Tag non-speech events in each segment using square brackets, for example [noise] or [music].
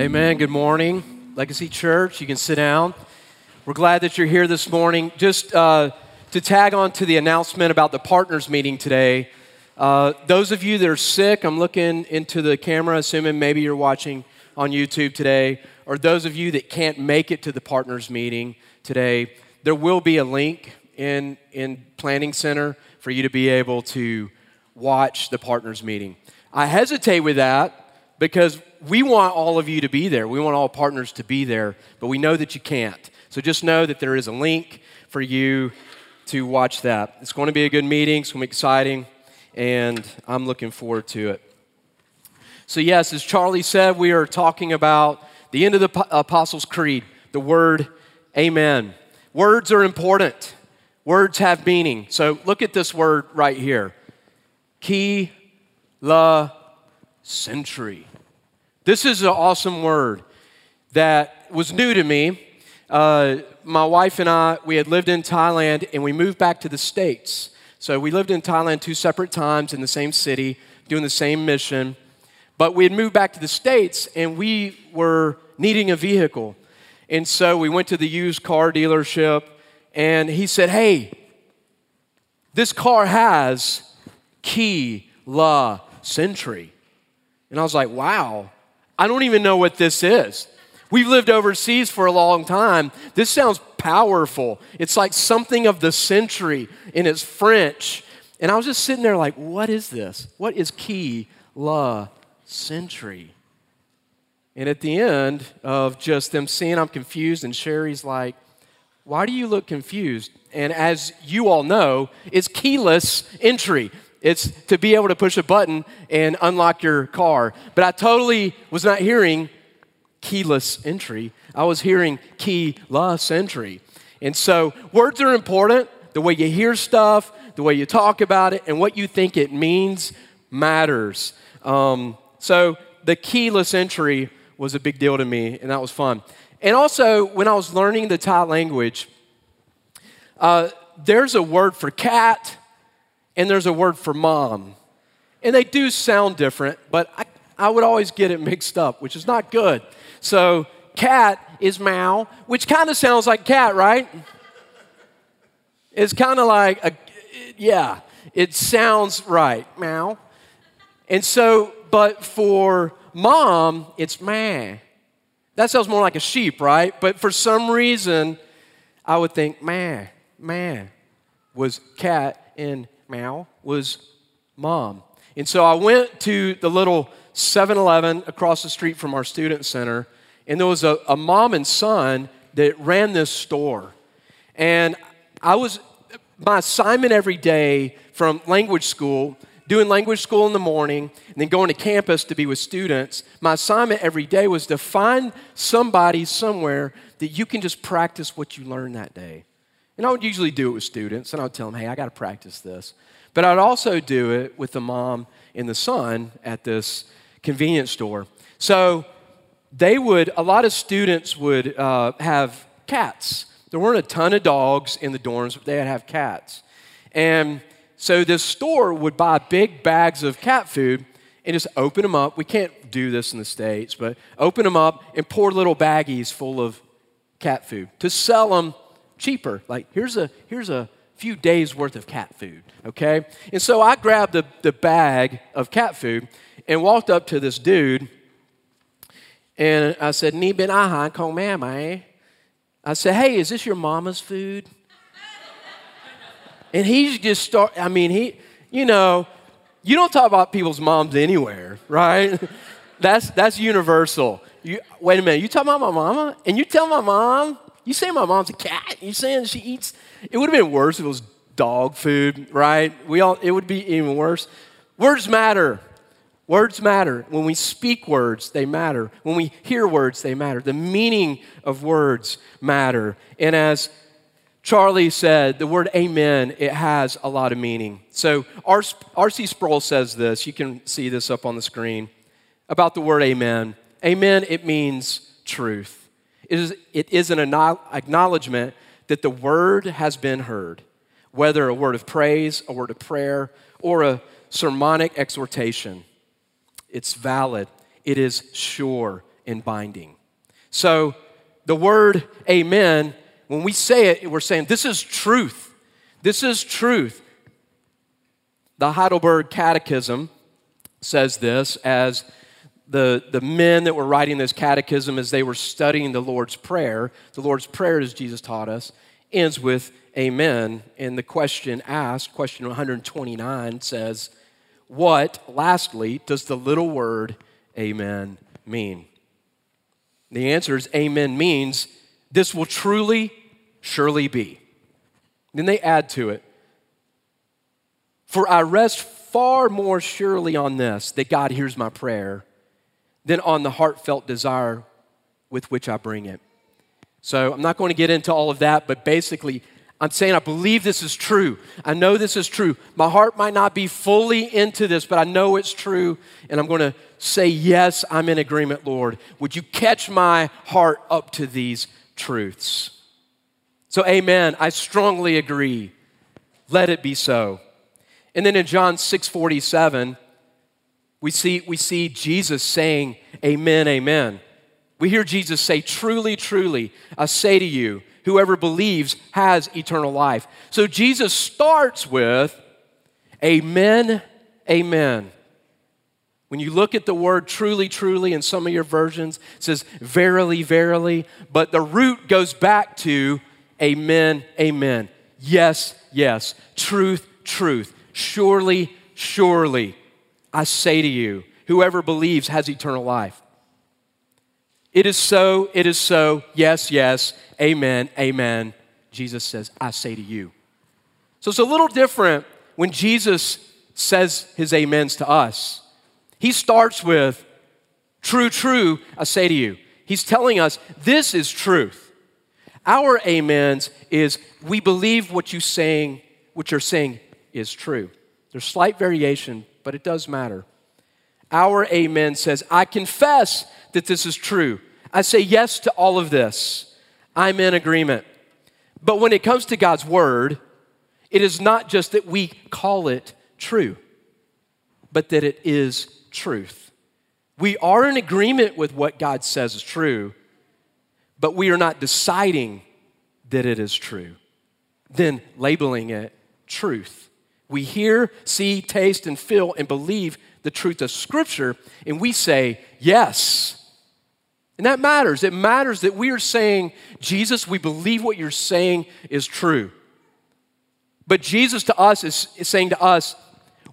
Amen. Good morning, Legacy Church. You can sit down. We're glad that you're here this morning. Just uh, to tag on to the announcement about the partners meeting today, uh, those of you that are sick, I'm looking into the camera, assuming maybe you're watching on YouTube today, or those of you that can't make it to the partners meeting today, there will be a link in, in Planning Center for you to be able to watch the partners meeting. I hesitate with that because we want all of you to be there. We want all partners to be there, but we know that you can't. So just know that there is a link for you to watch that. It's going to be a good meeting, it's going to be exciting, and I'm looking forward to it. So, yes, as Charlie said, we are talking about the end of the Apostles' Creed, the word amen. Words are important, words have meaning. So, look at this word right here. Ki la century. This is an awesome word that was new to me. Uh, my wife and I, we had lived in Thailand and we moved back to the States. So we lived in Thailand two separate times in the same city, doing the same mission. But we had moved back to the States and we were needing a vehicle. And so we went to the used car dealership and he said, Hey, this car has key La Century. And I was like, Wow, I don't even know what this is. We've lived overseas for a long time. This sounds powerful. It's like something of the century and it's French. And I was just sitting there like, what is this? What is key La Century? And at the end of just them seeing I'm confused, and Sherry's like, why do you look confused? And as you all know, it's keyless entry. It's to be able to push a button and unlock your car. But I totally was not hearing keyless entry. I was hearing keyless entry. And so words are important. The way you hear stuff, the way you talk about it, and what you think it means matters. Um, so the keyless entry was a big deal to me, and that was fun. And also, when I was learning the Thai language, uh, there's a word for cat and there's a word for mom. And they do sound different, but I, I would always get it mixed up, which is not good. So, cat is Mao, which kind of sounds like cat, right? It's kind of like, a, yeah, it sounds right, Mao. And so, but for mom, it's ma. That sounds more like a sheep, right? But for some reason, I would think ma, ma was cat and Mao was mom. And so I went to the little 7 Eleven across the street from our student center, and there was a, a mom and son that ran this store. And I was, my assignment every day from language school, doing language school in the morning, and then going to campus to be with students, my assignment every day was to find somebody somewhere that you can just practice what you learned that day. And I would usually do it with students, and I would tell them, hey, I got to practice this. But I'd also do it with the mom and the son at this convenience store. So they would, a lot of students would uh, have cats. There weren't a ton of dogs in the dorms, but they'd have cats. And so this store would buy big bags of cat food and just open them up. We can't do this in the States, but open them up and pour little baggies full of cat food to sell them cheaper. Like, here's a, here's a few days worth of cat food, okay? And so I grabbed the, the bag of cat food and walked up to this dude and I said, Ni bin ahan kong mama. Eh? I said, hey, is this your mama's food? and he's just start, I mean, he, you know, you don't talk about people's moms anywhere, right? [laughs] that's, that's universal. You, wait a minute, you talk about my mama? And you tell my mom you say my mom's a cat. You saying she eats? It would have been worse if it was dog food, right? We all. It would be even worse. Words matter. Words matter. When we speak words, they matter. When we hear words, they matter. The meaning of words matter. And as Charlie said, the word amen, it has a lot of meaning. So R.C. Sproul says this. You can see this up on the screen about the word amen. Amen, it means truth. It is, it is an acknowledgement that the word has been heard, whether a word of praise, a word of prayer, or a sermonic exhortation. It's valid, it is sure, and binding. So the word amen, when we say it, we're saying this is truth. This is truth. The Heidelberg Catechism says this as the, the men that were writing this catechism as they were studying the Lord's Prayer. The Lord's Prayer, as Jesus taught us, ends with Amen. And the question asked, question 129, says, What, lastly, does the little word Amen mean? The answer is Amen means this will truly, surely be. Then they add to it, For I rest far more surely on this, that God hears my prayer than on the heartfelt desire with which I bring it. So I'm not going to get into all of that, but basically, I'm saying I believe this is true. I know this is true. My heart might not be fully into this, but I know it's true. And I'm going to say, Yes, I'm in agreement, Lord. Would you catch my heart up to these truths? So, amen. I strongly agree. Let it be so. And then in John 6 47, we see, we see Jesus saying, Amen, amen. We hear Jesus say, Truly, truly, I say to you, whoever believes has eternal life. So Jesus starts with, Amen, amen. When you look at the word truly, truly in some of your versions, it says verily, verily, but the root goes back to amen, amen. Yes, yes. Truth, truth. Surely, surely. I say to you, whoever believes has eternal life. It is so, it is so, yes, yes, amen, amen. Jesus says, I say to you. So it's a little different when Jesus says his amens to us. He starts with, true, true, I say to you. He's telling us this is truth. Our amens is we believe what you're saying, what you're saying is true. There's slight variation, but it does matter. Our amen says, I confess that this is true. I say yes to all of this. I'm in agreement. But when it comes to God's word, it is not just that we call it true, but that it is truth. We are in agreement with what God says is true, but we are not deciding that it is true, then labeling it truth. We hear, see, taste, and feel and believe the truth of Scripture, and we say, yes. And that matters. It matters that we are saying, Jesus, we believe what you're saying is true. But Jesus to us is, is saying to us,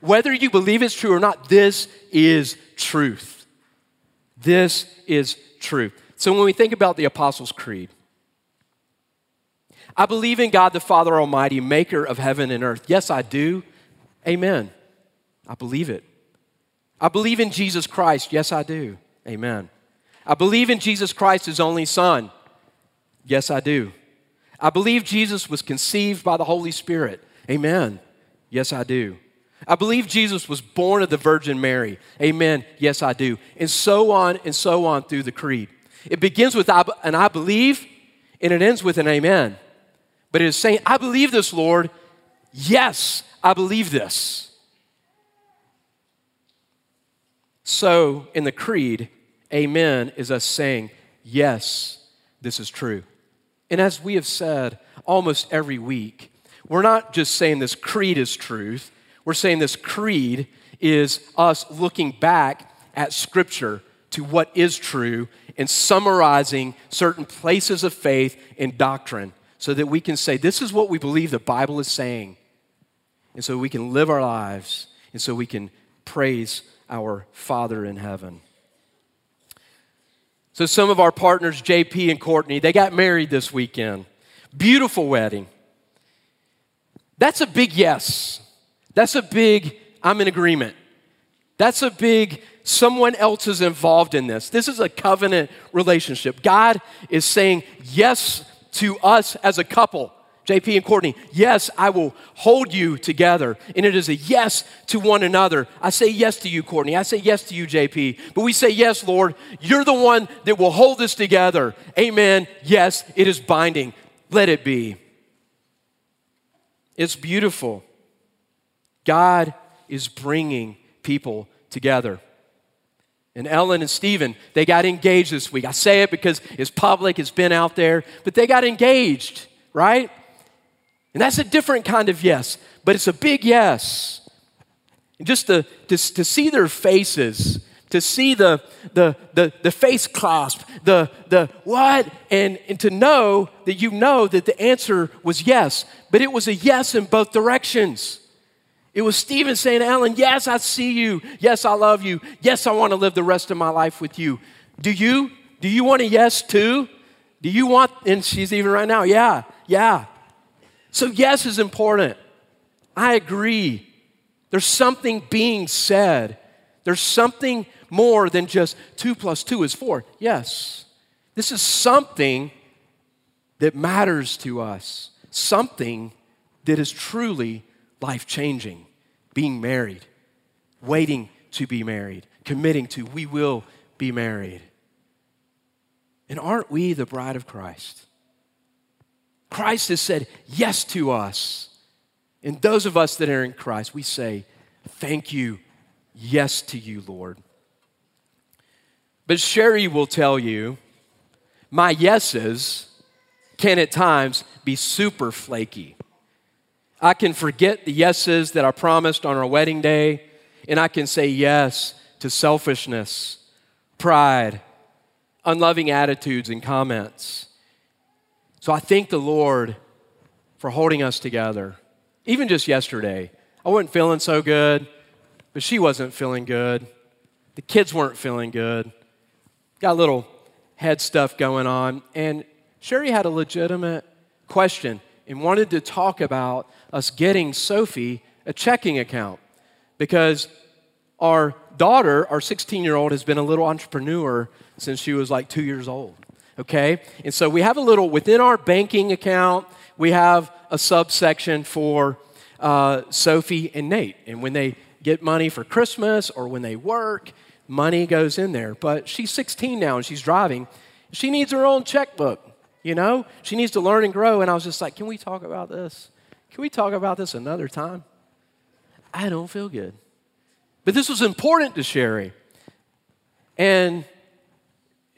whether you believe it's true or not, this is truth. This is truth. So when we think about the Apostles' Creed, I believe in God the Father Almighty, maker of heaven and earth. Yes, I do. Amen. I believe it. I believe in Jesus Christ. Yes, I do. Amen. I believe in Jesus Christ, his only Son. Yes, I do. I believe Jesus was conceived by the Holy Spirit. Amen. Yes, I do. I believe Jesus was born of the Virgin Mary. Amen. Yes, I do. And so on and so on through the creed. It begins with an I believe and it ends with an amen. But it is saying, I believe this, Lord. Yes, I believe this. So, in the creed, amen is us saying, yes, this is true. And as we have said almost every week, we're not just saying this creed is truth, we're saying this creed is us looking back at Scripture to what is true and summarizing certain places of faith and doctrine so that we can say, This is what we believe the Bible is saying. And so we can live our lives, and so we can praise our Father in heaven. So, some of our partners, JP and Courtney, they got married this weekend. Beautiful wedding. That's a big yes. That's a big, I'm in agreement. That's a big, someone else is involved in this. This is a covenant relationship. God is saying yes to us as a couple. JP and Courtney, yes, I will hold you together. And it is a yes to one another. I say yes to you, Courtney. I say yes to you, JP. But we say, yes, Lord, you're the one that will hold us together. Amen. Yes, it is binding. Let it be. It's beautiful. God is bringing people together. And Ellen and Stephen, they got engaged this week. I say it because it's public, it's been out there, but they got engaged, right? And that's a different kind of yes, but it's a big yes. And just to, to, to see their faces, to see the, the, the, the face clasp, the, the what, and, and to know that you know that the answer was yes, but it was a yes in both directions. It was Stephen saying, to Ellen, yes, I see you. Yes, I love you. Yes, I want to live the rest of my life with you. Do you? Do you want a yes too? Do you want, and she's even right now, yeah, yeah. So, yes is important. I agree. There's something being said. There's something more than just two plus two is four. Yes. This is something that matters to us, something that is truly life changing being married, waiting to be married, committing to, we will be married. And aren't we the bride of Christ? Christ has said yes to us. And those of us that are in Christ, we say, Thank you, yes to you, Lord. But Sherry will tell you, my yeses can at times be super flaky. I can forget the yeses that I promised on our wedding day, and I can say yes to selfishness, pride, unloving attitudes, and comments. So I thank the Lord for holding us together. Even just yesterday, I wasn't feeling so good, but she wasn't feeling good. The kids weren't feeling good. Got a little head stuff going on. And Sherry had a legitimate question and wanted to talk about us getting Sophie a checking account because our daughter, our 16 year old, has been a little entrepreneur since she was like two years old. Okay? And so we have a little, within our banking account, we have a subsection for uh, Sophie and Nate. And when they get money for Christmas or when they work, money goes in there. But she's 16 now and she's driving. She needs her own checkbook. You know, she needs to learn and grow. And I was just like, can we talk about this? Can we talk about this another time? I don't feel good. But this was important to Sherry. And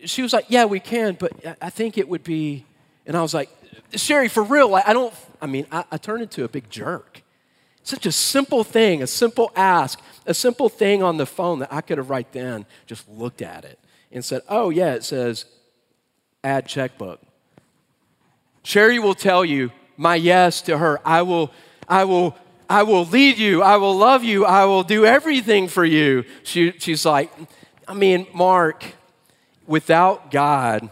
she was like, yeah, we can, but I think it would be. And I was like, Sherry, for real, I don't, I mean, I, I turned into a big jerk. Such a simple thing, a simple ask, a simple thing on the phone that I could have right then just looked at it and said, oh, yeah, it says add checkbook. Sherry will tell you my yes to her. I will, I will, I will lead you. I will love you. I will do everything for you. She, she's like, I mean, Mark, without God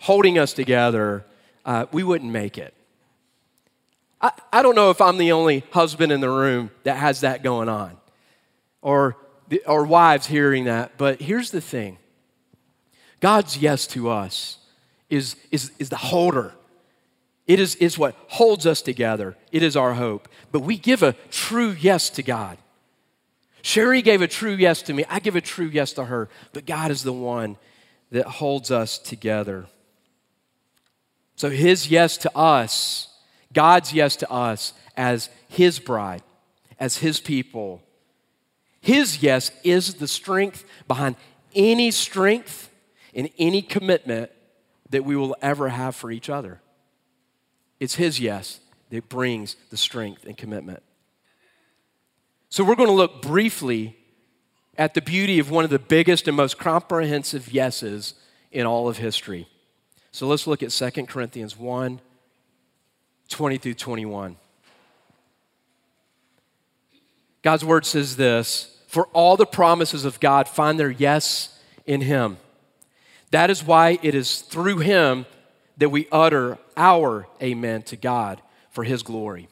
holding us together, uh, we wouldn't make it. I, I don't know if I'm the only husband in the room that has that going on or, or wives hearing that, but here's the thing God's yes to us is, is, is the holder it is, is what holds us together. It is our hope. But we give a true yes to God. Sherry gave a true yes to me. I give a true yes to her. But God is the one that holds us together. So his yes to us, God's yes to us as his bride, as his people, his yes is the strength behind any strength and any commitment that we will ever have for each other. It's His yes that brings the strength and commitment. So, we're going to look briefly at the beauty of one of the biggest and most comprehensive yeses in all of history. So, let's look at 2 Corinthians 1 20 through 21. God's word says this For all the promises of God find their yes in Him. That is why it is through Him that we utter our amen to God for his glory.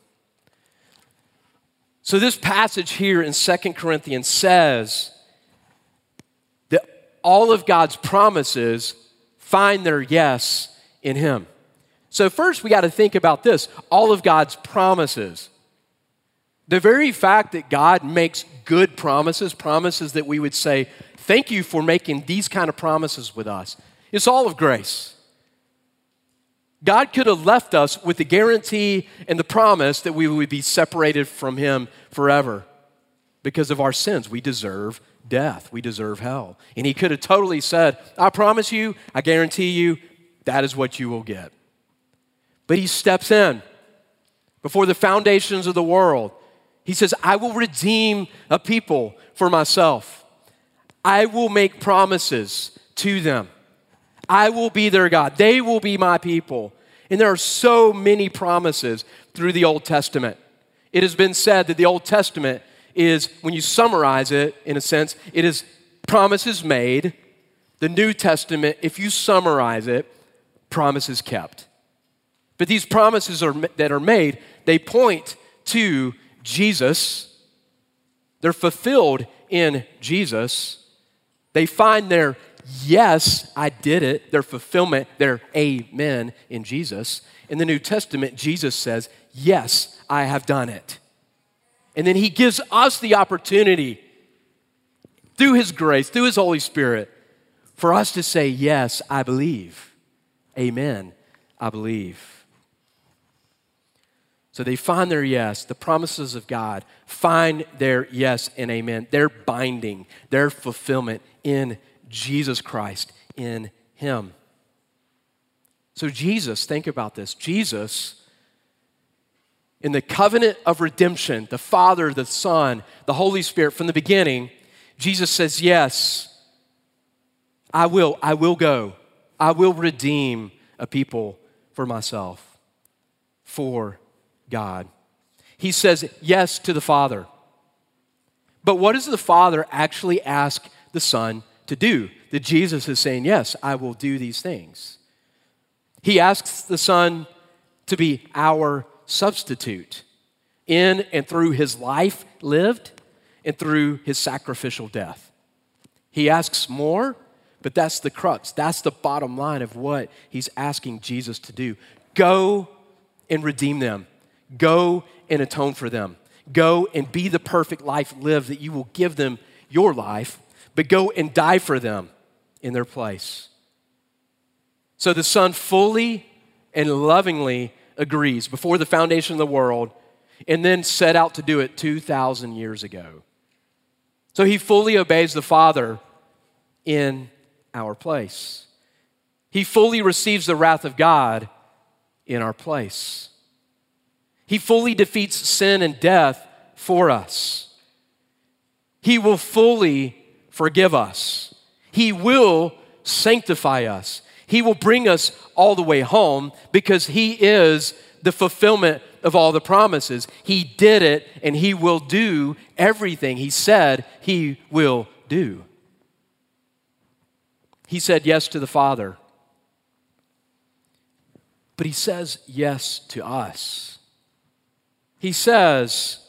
So, this passage here in Second Corinthians says that all of God's promises find their yes in him. So, first, we got to think about this all of God's promises. The very fact that God makes good promises, promises that we would say, Thank you for making these kind of promises with us, it's all of grace. God could have left us with the guarantee and the promise that we would be separated from Him forever. because of our sins. We deserve death, we deserve hell. And he could have totally said, I promise you, I guarantee you, that is what you will get. But he steps in before the foundations of the world. He says, I will redeem a people for myself. I will make promises to them. I will be their God. They will be my people. And there are so many promises through the Old Testament. It has been said that the Old Testament is, when you summarize it in a sense, it is promises made. The New Testament, if you summarize it, promises kept. But these promises are, that are made, they point to Jesus. They're fulfilled in Jesus. They find their yes, I did it, their fulfillment, their amen in Jesus. In the New Testament, Jesus says, yes, I have done it. And then he gives us the opportunity through his grace, through his Holy Spirit, for us to say, yes, I believe. Amen, I believe. So they find their yes, the promises of God, find their yes and amen, their binding, their fulfillment in Jesus Christ, in Him. So, Jesus, think about this. Jesus, in the covenant of redemption, the Father, the Son, the Holy Spirit, from the beginning, Jesus says, Yes, I will, I will go. I will redeem a people for myself, for God. He says yes to the Father. But what does the Father actually ask the Son to do? That Jesus is saying, Yes, I will do these things. He asks the Son to be our substitute in and through his life lived and through his sacrificial death. He asks more, but that's the crux. That's the bottom line of what he's asking Jesus to do. Go and redeem them. Go and atone for them. Go and be the perfect life lived that you will give them your life, but go and die for them in their place. So the Son fully and lovingly agrees before the foundation of the world and then set out to do it 2,000 years ago. So he fully obeys the Father in our place. He fully receives the wrath of God in our place. He fully defeats sin and death for us. He will fully forgive us. He will sanctify us. He will bring us all the way home because He is the fulfillment of all the promises. He did it and He will do everything He said He will do. He said yes to the Father, but He says yes to us. He says,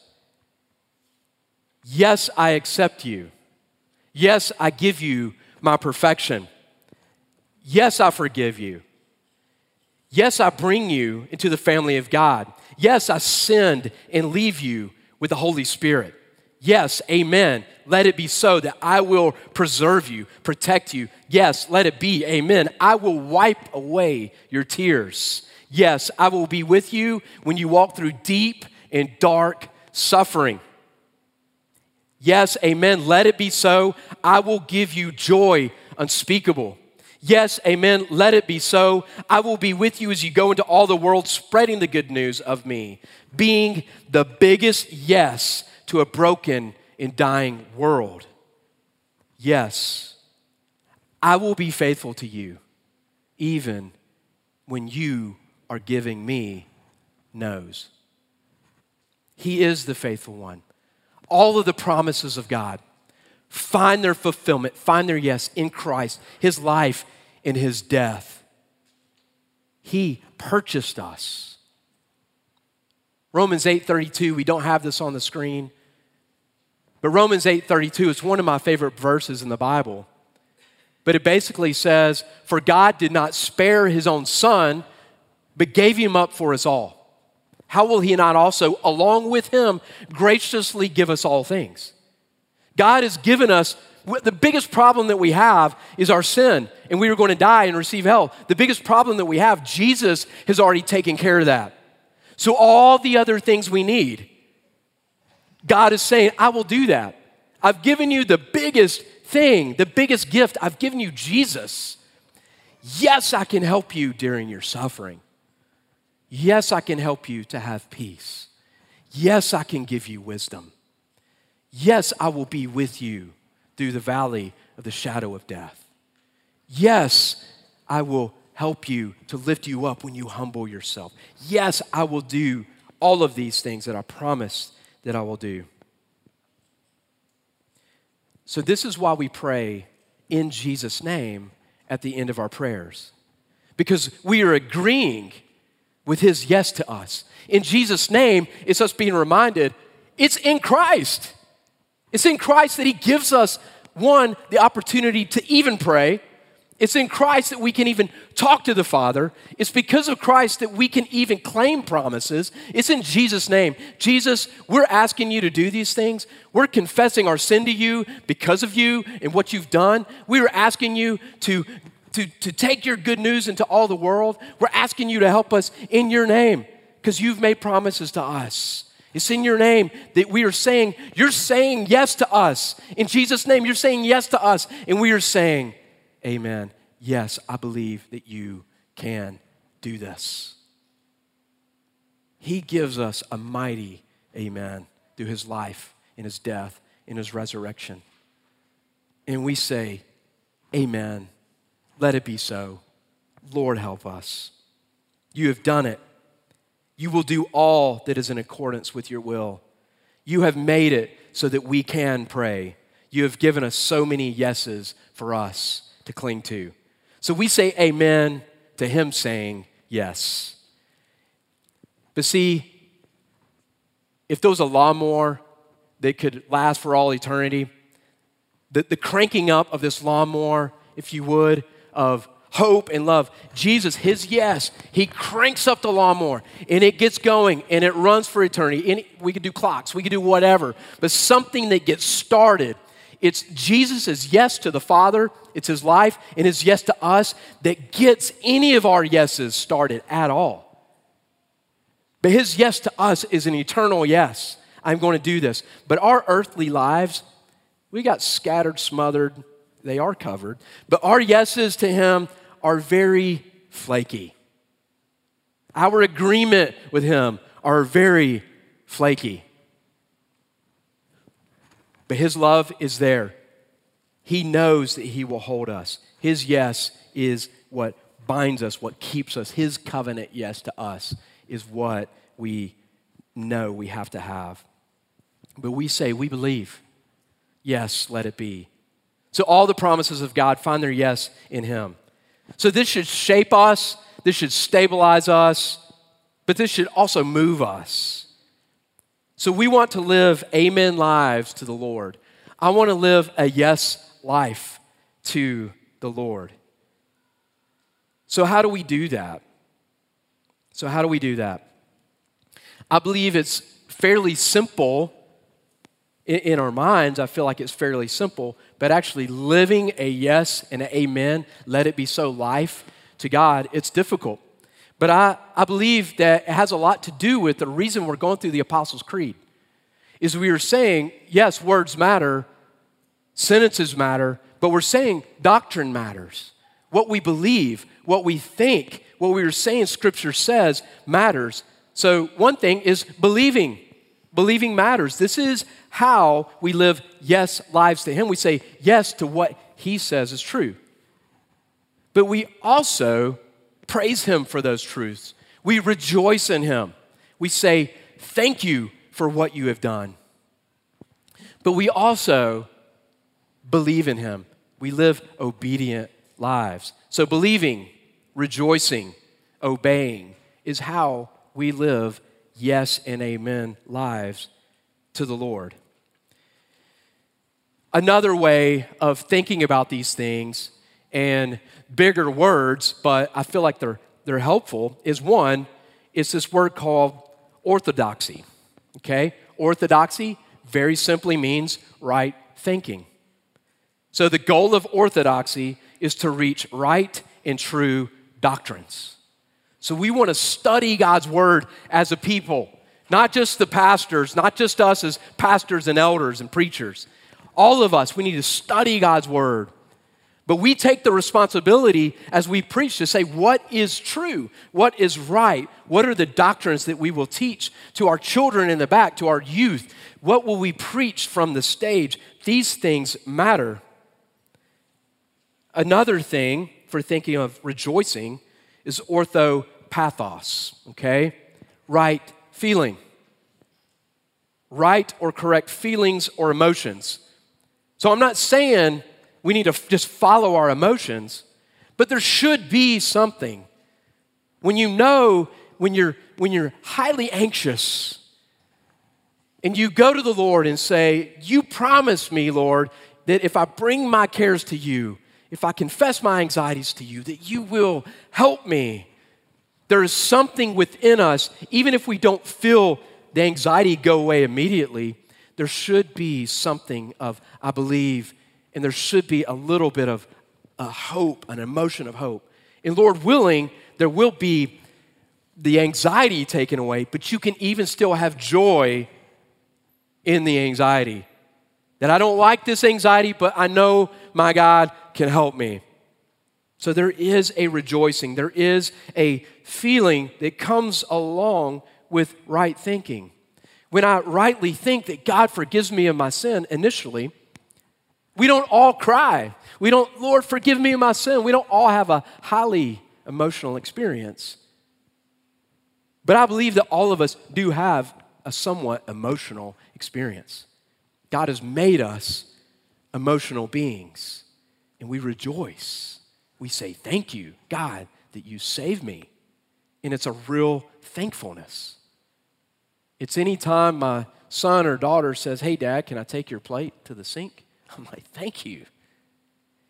Yes, I accept you. Yes, I give you my perfection. Yes, I forgive you. Yes, I bring you into the family of God. Yes, I send and leave you with the Holy Spirit. Yes, amen. Let it be so that I will preserve you, protect you. Yes, let it be, amen. I will wipe away your tears. Yes, I will be with you when you walk through deep and dark suffering. Yes, amen. Let it be so. I will give you joy unspeakable. Yes, amen. Let it be so. I will be with you as you go into all the world spreading the good news of me, being the biggest yes to a broken and dying world. Yes, I will be faithful to you, even when you are giving me no's. He is the faithful one. All of the promises of God find their fulfillment, find their yes in Christ, His life, in His death. He purchased us. Romans 8:32, we don't have this on the screen. But Romans 8:32 is one of my favorite verses in the Bible. But it basically says, "For God did not spare his own son, but gave him up for us all." How will he not also, along with him, graciously give us all things? God has given us the biggest problem that we have is our sin, and we are going to die and receive hell. The biggest problem that we have, Jesus has already taken care of that. So, all the other things we need, God is saying, I will do that. I've given you the biggest thing, the biggest gift. I've given you Jesus. Yes, I can help you during your suffering. Yes, I can help you to have peace. Yes, I can give you wisdom. Yes, I will be with you through the valley of the shadow of death. Yes, I will help you to lift you up when you humble yourself. Yes, I will do all of these things that I promised that I will do. So, this is why we pray in Jesus' name at the end of our prayers, because we are agreeing with his yes to us. In Jesus' name, it's us being reminded it's in Christ. It's in Christ that he gives us, one, the opportunity to even pray. It's in Christ that we can even talk to the Father. It's because of Christ that we can even claim promises. It's in Jesus' name. Jesus, we're asking you to do these things. We're confessing our sin to you because of you and what you've done. We are asking you to, to, to take your good news into all the world. We're asking you to help us in your name because you've made promises to us. It's in your name that we are saying, You're saying yes to us. In Jesus' name, you're saying yes to us. And we are saying, Amen. Yes, I believe that you can do this. He gives us a mighty amen through his life, in his death, in his resurrection. And we say, Amen. Let it be so. Lord, help us. You have done it. You will do all that is in accordance with your will. You have made it so that we can pray. You have given us so many yeses for us to cling to. So we say amen to him saying yes. But see, if there was a lawnmower that could last for all eternity, the, the cranking up of this lawnmower, if you would, of hope and love. Jesus, his yes, he cranks up the lawnmower and it gets going and it runs for eternity. And we could do clocks, we could do whatever, but something that gets started it's Jesus' yes to the Father, it's his life, and his yes to us that gets any of our yeses started at all. But his yes to us is an eternal yes. I'm going to do this. But our earthly lives, we got scattered, smothered, they are covered. But our yeses to him are very flaky. Our agreement with him are very flaky. But His love is there. He knows that He will hold us. His yes is what binds us, what keeps us. His covenant yes to us is what we know we have to have. But we say, we believe. Yes, let it be. So all the promises of God find their yes in Him. So this should shape us, this should stabilize us, but this should also move us. So we want to live amen lives to the Lord. I want to live a yes life to the Lord. So, how do we do that? So, how do we do that? I believe it's fairly simple in, our minds. I feel like it's fairly simple, but actually living a yes and an amen, let it be so life to God, it's difficult. But I, I believe that it has a lot to do with the reason we're going through the Apostles' Creed. Is we are saying, yes, words matter, sentences matter, but we're saying doctrine matters. What we believe, what we think, what we are saying Scripture says matters. So, one thing is believing. Believing matters. This is how we live yes lives to Him. We say yes to what He says is true. But we also praise Him for those truths. We rejoice in Him. We say, Thank you for what you have done. But we also believe in Him. We live obedient lives. So, believing, rejoicing, obeying is how we live yes and amen lives to the Lord. Another way of thinking about these things and bigger words, but I feel like they're, they're helpful, is one, it's this word called orthodoxy. Okay? Orthodoxy very simply means right thinking. So the goal of orthodoxy is to reach right and true doctrines. So we want to study God's word as a people Not just the pastors, not just us as pastors and elders and preachers. All of us, we need to study God's word. But we take the responsibility as we preach to say what is true, what is right, what are the doctrines that we will teach to our children in the back, to our youth, what will we preach from the stage? These things matter. Another thing for thinking of rejoicing is orthopathos, okay? Right feeling. Right or correct feelings or emotions. So I'm not saying we need to just follow our emotions, but there should be something. When you know, when you're, when you're highly anxious, and you go to the Lord and say, You promise me, Lord, that if I bring my cares to you, if I confess my anxieties to you, that you will help me. There is something within us, even if we don't feel the anxiety go away immediately, there should be something of, I believe, and there should be a little bit of a hope, an emotion of hope. And Lord willing, there will be the anxiety taken away, but you can even still have joy in the anxiety. That I don't like this anxiety, but I know my God can help me. So there is a rejoicing, there is a feeling that comes along with right thinking. When I rightly think that God forgives me of my sin initially, we don't all cry. We don't, Lord, forgive me of my sin. We don't all have a highly emotional experience. But I believe that all of us do have a somewhat emotional experience. God has made us emotional beings, and we rejoice. We say, Thank you, God, that you saved me. And it's a real thankfulness. It's anytime my son or daughter says, Hey, dad, can I take your plate to the sink? [laughs] I'm like, Thank you.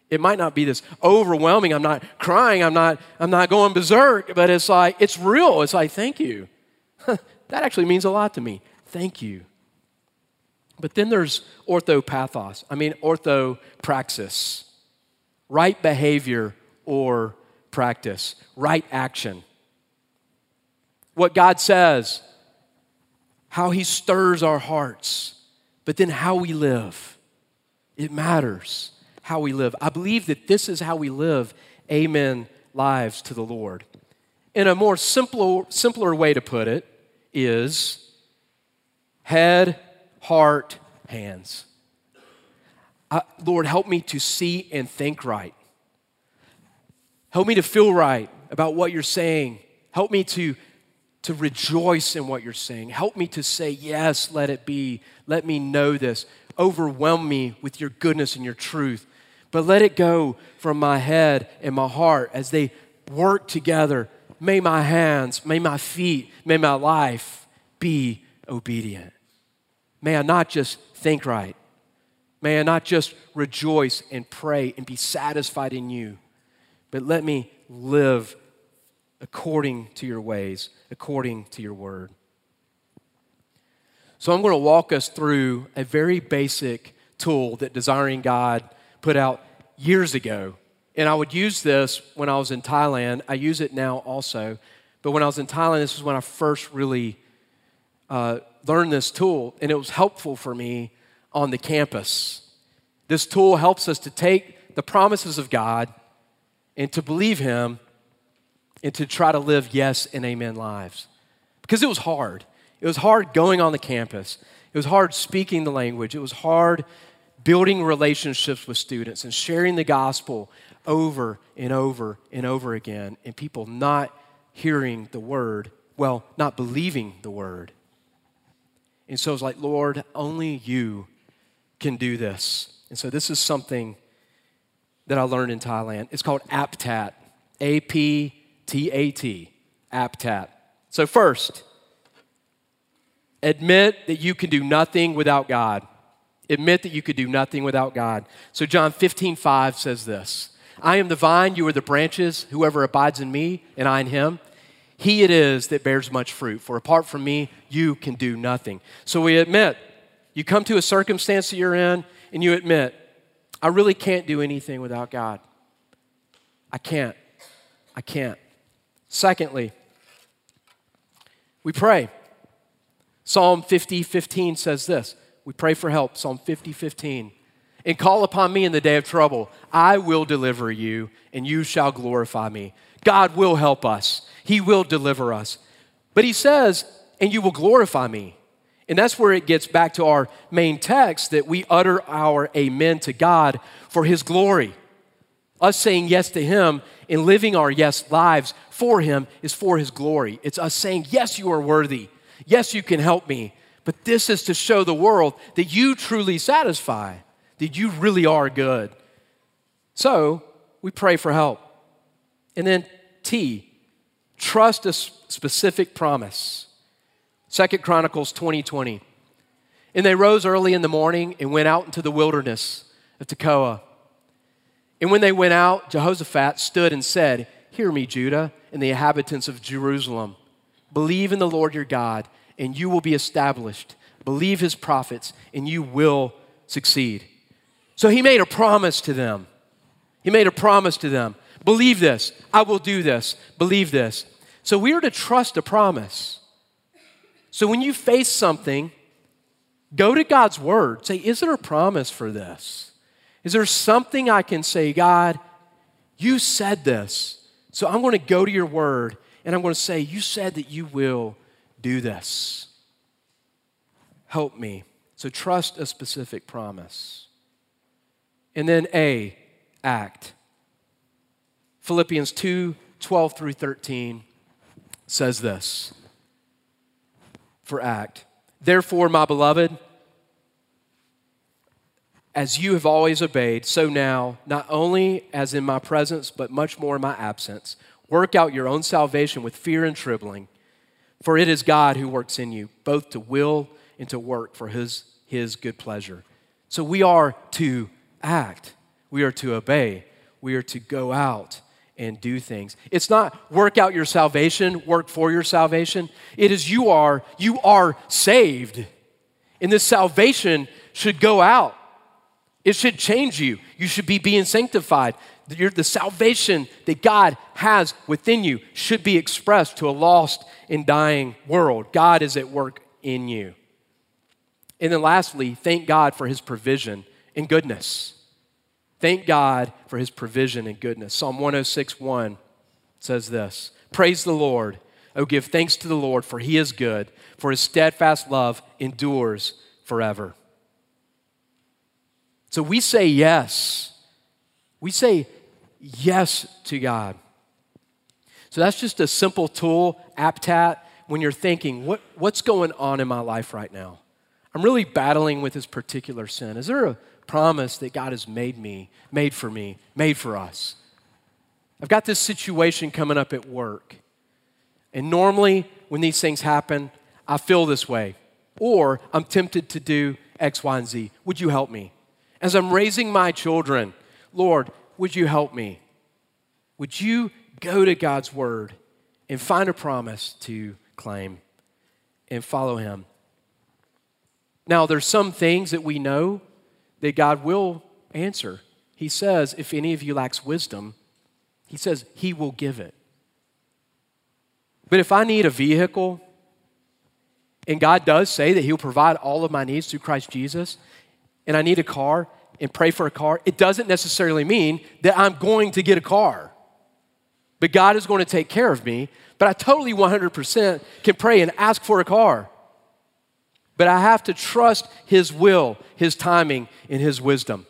It might not be this overwhelming. I'm not crying. I'm not, I'm not going berserk, but it's like, it's real. It's like, Thank you. [laughs] that actually means a lot to me. Thank you. But then there's orthopathos, I mean, orthopraxis, right behavior or practice, right action. What God says, how He stirs our hearts, but then how we live. It matters how we live. I believe that this is how we live, amen, lives to the Lord. In a more simpler, simpler way to put it is head, heart, hands. Lord, help me to see and think right. Help me to feel right about what you're saying. Help me to, to rejoice in what you're saying. Help me to say, Yes, let it be. Let me know this. Overwhelm me with your goodness and your truth. But let it go from my head and my heart as they work together. May my hands, may my feet, may my life be obedient. May I not just think right. May I not just rejoice and pray and be satisfied in you, but let me live according to your ways, according to your word. So I'm going to walk us through a very basic tool that Desiring God put out years ago. And I would use this when I was in Thailand. I use it now also. But when I was in Thailand, this was when I first really uh, learned this tool, and it was helpful for me on the campus. This tool helps us to take the promises of God and to believe Him and to try to live yes and amen lives. Because it was hard. It was hard going on the campus, it was hard speaking the language, it was hard building relationships with students and sharing the gospel over and over and over again, and people not hearing the word, well, not believing the word. And so it's like, Lord, only you can do this. And so this is something that I learned in Thailand. It's called APTAT, A P T A T, APTAT. So, first, admit that you can do nothing without God. Admit that you could do nothing without God. So, John 15, 5 says this I am the vine, you are the branches. Whoever abides in me and I in him, he it is that bears much fruit, for apart from me, you can do nothing. So we admit, you come to a circumstance that you're in, and you admit, I really can't do anything without God. I can't. I can't. Secondly, we pray. Psalm 50, 15 says this. We pray for help, Psalm 50, 15. And call upon me in the day of trouble. I will deliver you, and you shall glorify me. God will help us, He will deliver us. But He says, and you will glorify me. And that's where it gets back to our main text that we utter our amen to God for His glory. Us saying yes to Him and living our yes lives for Him is for His glory. It's us saying, Yes, you are worthy. Yes, you can help me, but this is to show the world that you truly satisfy, that you really are good. So we pray for help. And then T, trust a specific promise. Second Chronicles 20 20. And they rose early in the morning and went out into the wilderness of Tekoa. And when they went out, Jehoshaphat stood and said, Hear me, Judah, and the inhabitants of Jerusalem. Believe in the Lord your God and you will be established. Believe his prophets, and you will succeed. So he made a promise to them. He made a promise to them. Believe this. I will do this. Believe this. So we are to trust a promise. So when you face something, go to God's word. Say, is there a promise for this? Is there something I can say, God, you said this. So I'm going to go to your word and I'm going to say, You said that you will do this. Help me. So trust a specific promise. And then A, act. Philippians 2 12 through 13 says this for act. Therefore, my beloved, as you have always obeyed, so now, not only as in my presence, but much more in my absence, work out your own salvation with fear and trembling. For it is God who works in you, both to will and to work for his, his good pleasure. So we are to act, we are to obey, we are to go out and do things. It's not work out your salvation, work for your salvation. It is you are, you are saved. And this salvation should go out. It should change you. You should be being sanctified. the salvation that God has within you should be expressed to a lost and dying world. God is at work in you. And then lastly, thank God for his provision and goodness. Thank God for his provision and goodness. Psalm 106 1 says this Praise the Lord. Oh, give thanks to the Lord, for he is good, for his steadfast love endures forever. So we say yes. We say yes to God. So that's just a simple tool, APTAT, when you're thinking, what, what's going on in my life right now? I'm really battling with this particular sin. Is there a promise that God has made me, made for me, made for us? I've got this situation coming up at work. And normally, when these things happen, I feel this way. Or I'm tempted to do X, Y, and Z. Would you help me? As I'm raising my children, Lord, would you help me? Would you go to God's word and find a promise to claim and follow Him? Now, there's some things that we know that God will answer. He says, if any of you lacks wisdom, He says He will give it. But if I need a vehicle, and God does say that He'll provide all of my needs through Christ Jesus, and I need a car and pray for a car, it doesn't necessarily mean that I'm going to get a car. But God is going to take care of me. But I totally 100% can pray and ask for a car. But I have to trust His will, His timing, and His wisdom.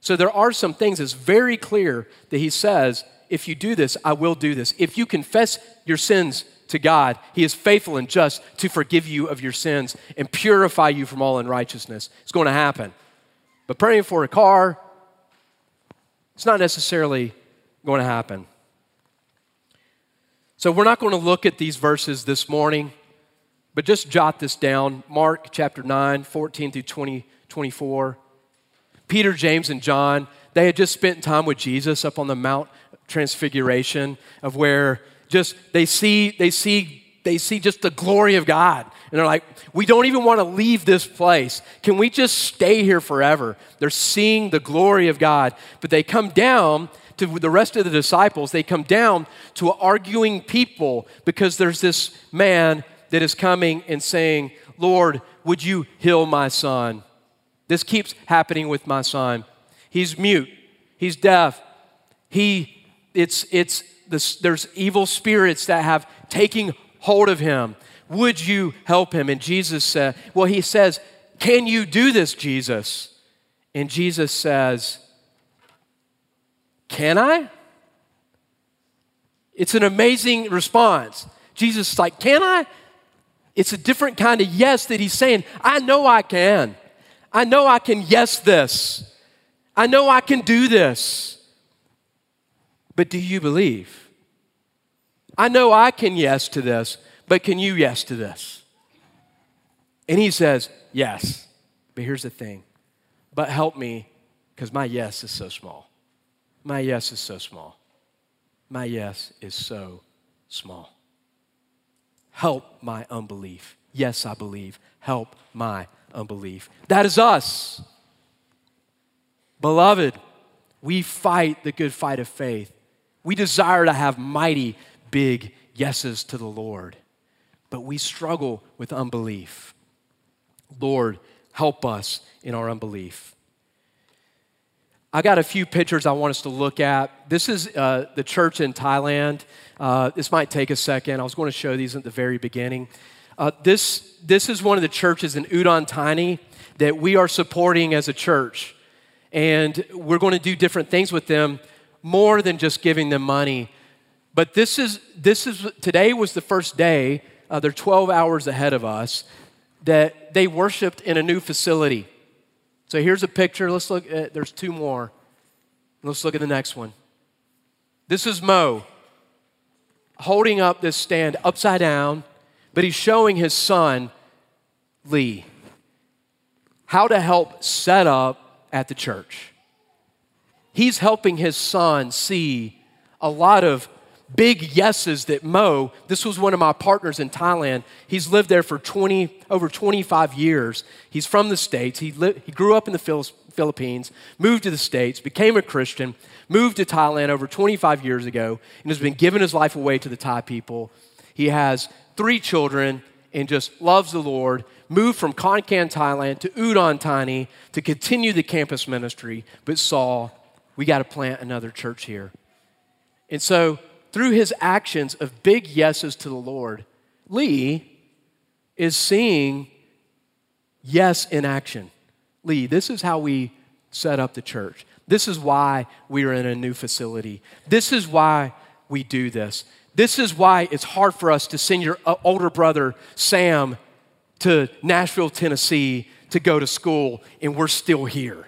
So there are some things that's very clear that He says, if you do this, I will do this. If you confess your sins to God, He is faithful and just to forgive you of your sins and purify you from all unrighteousness. It's going to happen. But praying for a car, it's not necessarily going to happen. So we're not going to look at these verses this morning, but just jot this down. Mark chapter 9, 14 through 20, 24. Peter, James, and John, they had just spent time with Jesus up on the Mount Transfiguration, of where just they see, they see they see just the glory of God. And they're like, we don't even want to leave this place. Can we just stay here forever? They're seeing the glory of God. But they come down to the rest of the disciples, they come down to arguing people because there's this man that is coming and saying, Lord, would you heal my son? This keeps happening with my son. He's mute, he's deaf. He, it's, it's, this, there's evil spirits that have taken hold of him. Would you help him? And Jesus said, Well, he says, Can you do this, Jesus? And Jesus says, Can I? It's an amazing response. Jesus is like, Can I? It's a different kind of yes that he's saying, I know I can. I know I can yes this. I know I can do this. But do you believe? I know I can yes to this, but can you yes to this? And he says, Yes. But here's the thing. But help me because my yes is so small. My yes is so small. My yes is so small. Help my unbelief. Yes, I believe. Help my unbelief. That is us. Beloved, we fight the good fight of faith. We desire to have mighty, big yeses to the Lord but we struggle with unbelief. Lord, help us in our unbelief. I got a few pictures I want us to look at. This is uh, the church in Thailand. Uh, this might take a second. I was going to show these at the very beginning. Uh, this, this is one of the churches in Udon Thani that we are supporting as a church. And we're going to do different things with them more than just giving them money. But this is, this is today was the first day uh, they're 12 hours ahead of us, that they worshiped in a new facility. So here's a picture. Let's look at, there's two more. Let's look at the next one. This is Mo holding up this stand upside down, but he's showing his son, Lee, how to help set up at the church. He's helping his son see a lot of big yeses that Mo, this was one of my partners in Thailand. He's lived there for 20, over 25 years. He's from the States. He, li- he grew up in the Philippines, moved to the States, became a Christian, moved to Thailand over 25 years ago, and has been giving his life away to the Thai people. He has three children and just loves the Lord. Moved from Khon Kaen, Thailand to Udon Thani to continue the campus ministry, but saw we got to plant another church here. And so through his actions of big yeses to the Lord, Lee is seeing yes in action. Lee, this is how we set up the church. This is why we are in a new facility. This is why we do this. This is why it's hard for us to send your uh, older brother, Sam, to Nashville, Tennessee to go to school, and we're still here.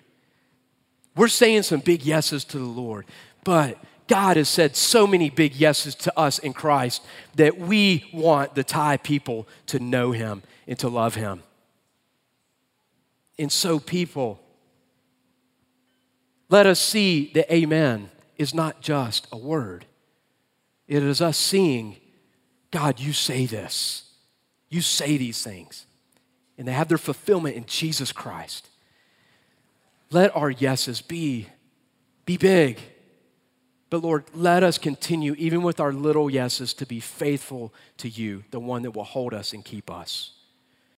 We're saying some big yeses to the Lord, but God has said so many big yeses to us in Christ that we want the Thai people to know Him and to love Him. And so, people, let us see that Amen is not just a word, it is us seeing, God, you say this, you say these things, and they have their fulfillment in Jesus Christ. Let our yeses be, be big but Lord, let us continue, even with our little yeses, to be faithful to you, the one that will hold us and keep us.